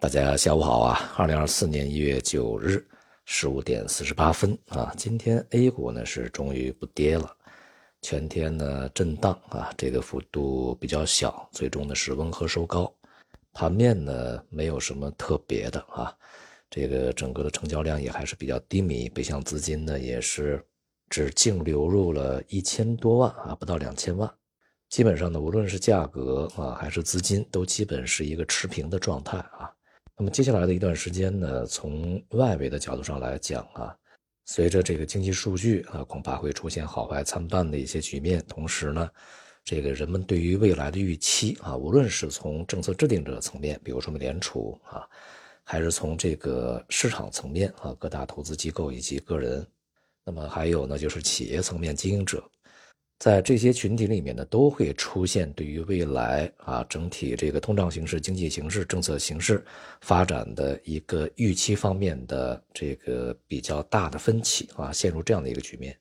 大家下午好啊！二零二四年一月九日十五点四十八分啊，今天 A 股呢是终于不跌了，全天呢震荡啊，这个幅度比较小，最终呢是温和收高。盘面呢没有什么特别的啊，这个整个的成交量也还是比较低迷，北向资金呢也是只净流入了一千多万啊，不到两千万。基本上呢，无论是价格啊还是资金，都基本是一个持平的状态啊。那么接下来的一段时间呢，从外围的角度上来讲啊，随着这个经济数据啊，恐怕会出现好坏参半的一些局面。同时呢，这个人们对于未来的预期啊，无论是从政策制定者层面，比如说美联储啊，还是从这个市场层面啊，各大投资机构以及个人，那么还有呢，就是企业层面经营者。在这些群体里面呢，都会出现对于未来啊整体这个通胀形势、经济形势、政策形势发展的一个预期方面的这个比较大的分歧啊，陷入这样的一个局面。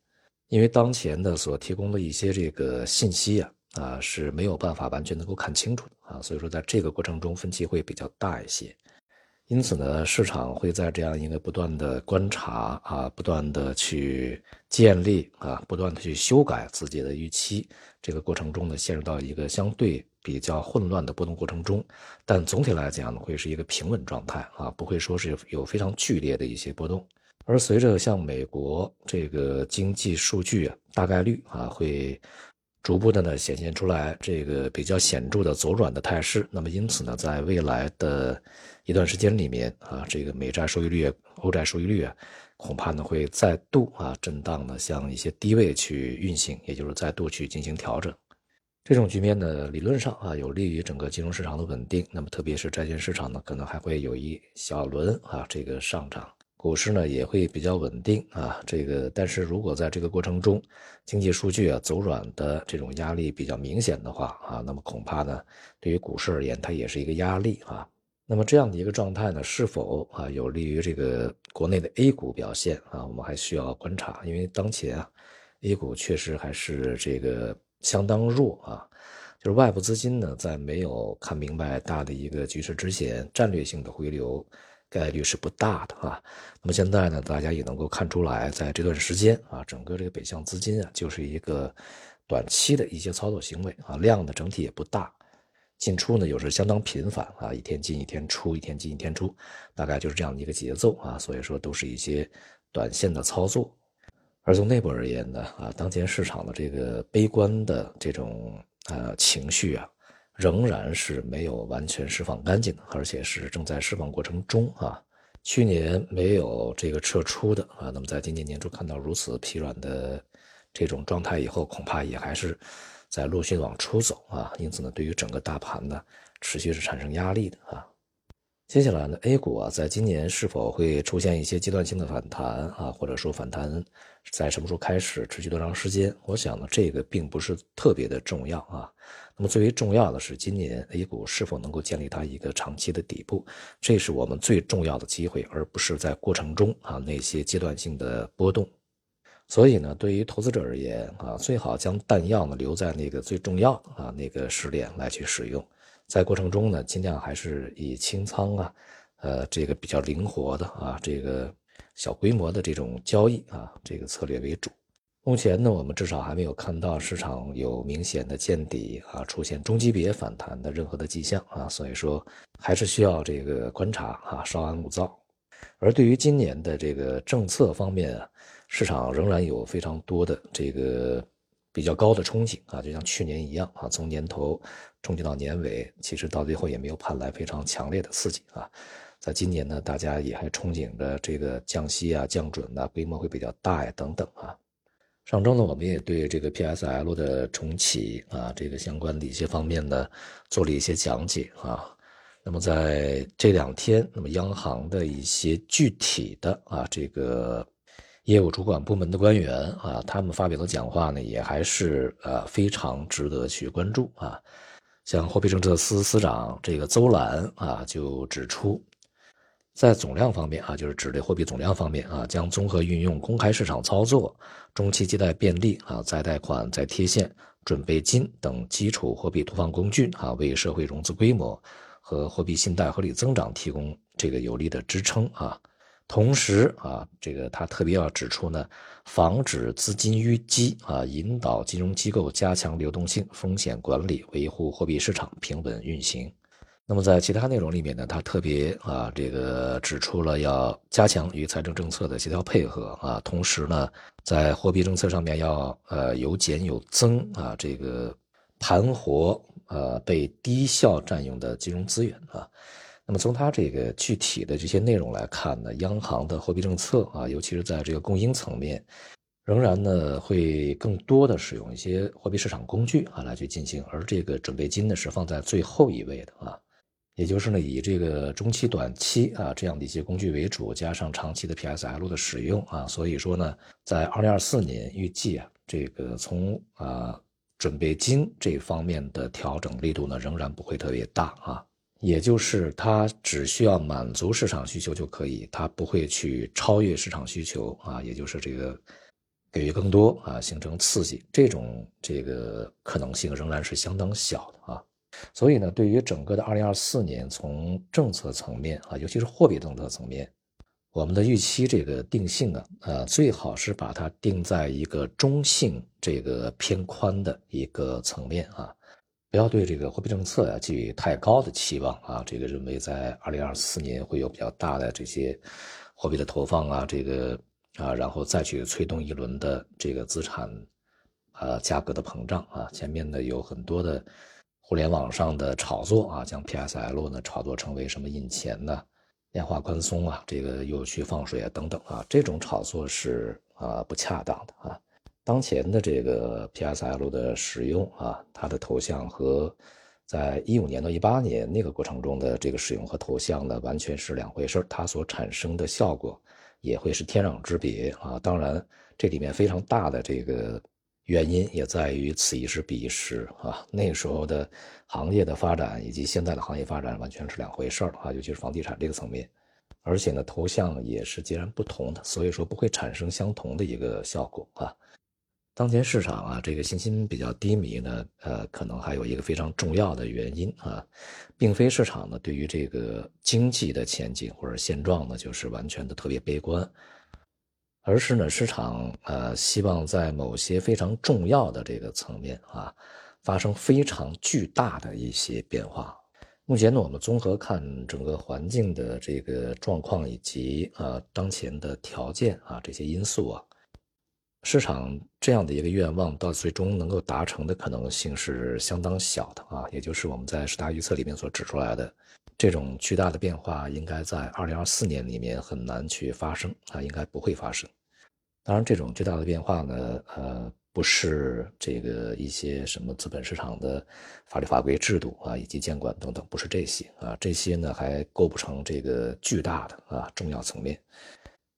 因为当前的所提供的一些这个信息啊啊是没有办法完全能够看清楚的啊，所以说在这个过程中分歧会比较大一些。因此呢，市场会在这样一个不断的观察啊，不断的去建立啊，不断的去修改自己的预期，这个过程中呢，陷入到一个相对比较混乱的波动过程中。但总体来讲呢，会是一个平稳状态啊，不会说是有非常剧烈的一些波动。而随着像美国这个经济数据啊，大概率啊会。逐步的呢显现出来这个比较显著的走软的态势，那么因此呢，在未来的一段时间里面啊，这个美债收益率、欧债收益率啊，恐怕呢会再度啊震荡的向一些低位去运行，也就是再度去进行调整。这种局面呢，理论上啊有利于整个金融市场的稳定，那么特别是债券市场呢，可能还会有一小轮啊这个上涨。股市呢也会比较稳定啊，这个但是如果在这个过程中，经济数据啊走软的这种压力比较明显的话啊，那么恐怕呢对于股市而言它也是一个压力啊。那么这样的一个状态呢，是否啊有利于这个国内的 A 股表现啊？我们还需要观察，因为当前啊 A 股确实还是这个相当弱啊，就是外部资金呢在没有看明白大的一个局势之前，战略性的回流。概率是不大的啊。那么现在呢，大家也能够看出来，在这段时间啊，整个这个北向资金啊，就是一个短期的一些操作行为啊，量呢整体也不大，进出呢又是相当频繁啊，一天进一天出，一天进一天出，大概就是这样的一个节奏啊。所以说都是一些短线的操作。而从内部而言呢，啊，当前市场的这个悲观的这种呃情绪啊。仍然是没有完全释放干净的，而且是正在释放过程中啊。去年没有这个撤出的啊，那么在今年年初看到如此疲软的这种状态以后，恐怕也还是在陆续往出走啊。因此呢，对于整个大盘呢，持续是产生压力的啊。接下来呢，A 股啊，在今年是否会出现一些阶段性的反弹啊，或者说反弹在什么时候开始，持续多长时间？我想呢，这个并不是特别的重要啊。那么最为重要的是，今年 A 股是否能够建立它一个长期的底部，这是我们最重要的机会，而不是在过程中啊那些阶段性的波动。所以呢，对于投资者而言啊，最好将弹药呢留在那个最重要啊那个时点来去使用。在过程中呢，尽量还是以清仓啊，呃，这个比较灵活的啊，这个小规模的这种交易啊，这个策略为主。目前呢，我们至少还没有看到市场有明显的见底啊，出现中级别反弹的任何的迹象啊，所以说还是需要这个观察啊，稍安勿躁。而对于今年的这个政策方面啊，市场仍然有非常多的这个。比较高的憧憬啊，就像去年一样啊，从年头憧憬到年尾，其实到最后也没有盼来非常强烈的刺激啊。在今年呢，大家也还憧憬着这个降息啊、降准啊，规模会比较大呀等等啊。上周呢，我们也对这个 PSL 的重启啊，这个相关的一些方面呢，做了一些讲解啊。那么在这两天，那么央行的一些具体的啊，这个。业务主管部门的官员啊，他们发表的讲话呢，也还是呃非常值得去关注啊。像货币政策司司长这个邹兰啊，就指出，在总量方面啊，就是指的货币总量方面啊，将综合运用公开市场操作、中期借贷便利啊、再贷款、再贴现、准备金等基础货币投放工具啊，为社会融资规模和货币信贷合理增长提供这个有力的支撑啊。同时啊，这个他特别要指出呢，防止资金淤积啊，引导金融机构加强流动性、风险管理，维护货币市场平稳运行。那么在其他内容里面呢，他特别啊，这个指出了要加强与财政政策的协调配合啊，同时呢，在货币政策上面要呃有减有增啊，这个盘活呃被低效占用的金融资源啊。那么从它这个具体的这些内容来看呢，央行的货币政策啊，尤其是在这个供应层面，仍然呢会更多的使用一些货币市场工具啊来去进行，而这个准备金呢是放在最后一位的啊，也就是呢以这个中期、短期啊这样的一些工具为主，加上长期的 PSL 的使用啊，所以说呢，在二零二四年预计啊，这个从啊准备金这方面的调整力度呢，仍然不会特别大啊。也就是它只需要满足市场需求就可以，它不会去超越市场需求啊，也就是这个给予更多啊，形成刺激，这种这个可能性仍然是相当小的啊。所以呢，对于整个的二零二四年，从政策层面啊，尤其是货币政策层面，我们的预期这个定性啊，呃，最好是把它定在一个中性这个偏宽的一个层面啊。不要对这个货币政策呀寄予太高的期望啊！这个认为在二零二四年会有比较大的这些货币的投放啊，这个啊，然后再去推动一轮的这个资产啊价格的膨胀啊。前面呢有很多的互联网上的炒作啊，将 PSL 呢炒作成为什么印钱呢、量化宽松啊，这个又去放水啊等等啊，这种炒作是啊不恰当的啊。当前的这个 PSL 的使用啊，它的头像和在一五年到一八年那个过程中的这个使用和头像呢，完全是两回事它所产生的效果也会是天壤之别啊。当然，这里面非常大的这个原因也在于此一时彼一时啊。那时候的行业的发展以及现在的行业发展完全是两回事啊，尤其是房地产这个层面，而且呢，头像也是截然不同的，所以说不会产生相同的一个效果啊。当前市场啊，这个信心比较低迷呢，呃，可能还有一个非常重要的原因啊，并非市场呢对于这个经济的前景或者现状呢就是完全的特别悲观，而是呢市场呃希望在某些非常重要的这个层面啊发生非常巨大的一些变化。目前呢，我们综合看整个环境的这个状况以及啊当前的条件啊这些因素啊。市场这样的一个愿望，到最终能够达成的可能性是相当小的啊，也就是我们在十大预测里面所指出来的，这种巨大的变化应该在二零二四年里面很难去发生啊，应该不会发生。当然，这种巨大的变化呢，呃，不是这个一些什么资本市场的法律法规制度啊，以及监管等等，不是这些啊，这些呢还构不成这个巨大的啊重要层面。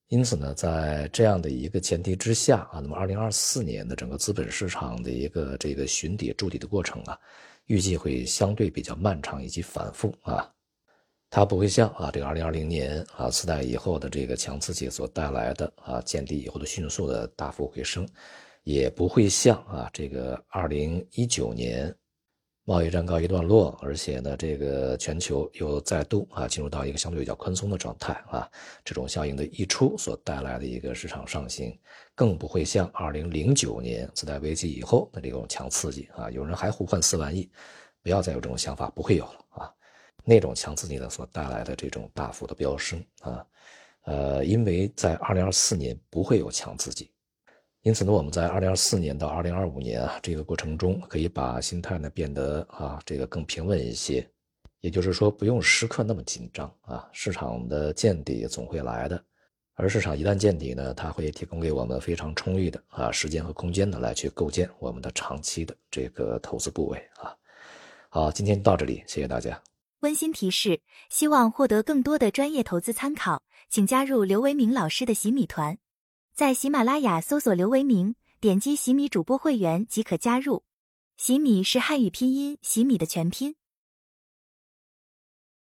因此呢，在这样的一个前提之下啊，那么二零二四年的整个资本市场的一个这个寻底筑底的过程啊，预计会相对比较漫长以及反复啊，它不会像啊这个二零二零年啊次贷以后的这个强刺激所带来的啊见底以后的迅速的大幅回升，也不会像啊这个二零一九年。贸易战告一段落，而且呢，这个全球又再度啊进入到一个相对比较宽松的状态啊，这种效应的溢出所带来的一个市场上行，更不会像二零零九年次贷危机以后的这种强刺激啊，有人还呼唤四万亿，不要再有这种想法，不会有了啊，那种强刺激呢所带来的这种大幅的飙升啊，呃，因为在二零二四年不会有强刺激。因此呢，我们在二零二四年到二零二五年啊这个过程中，可以把心态呢变得啊这个更平稳一些，也就是说不用时刻那么紧张啊。市场的见底总会来的，而市场一旦见底呢，它会提供给我们非常充裕的啊时间和空间呢来去构建我们的长期的这个投资部位啊。好，今天到这里，谢谢大家。温馨提示：希望获得更多的专业投资参考，请加入刘维明老师的洗米团。在喜马拉雅搜索刘维明，点击喜米主播会员即可加入。喜米是汉语拼音喜米的全拼。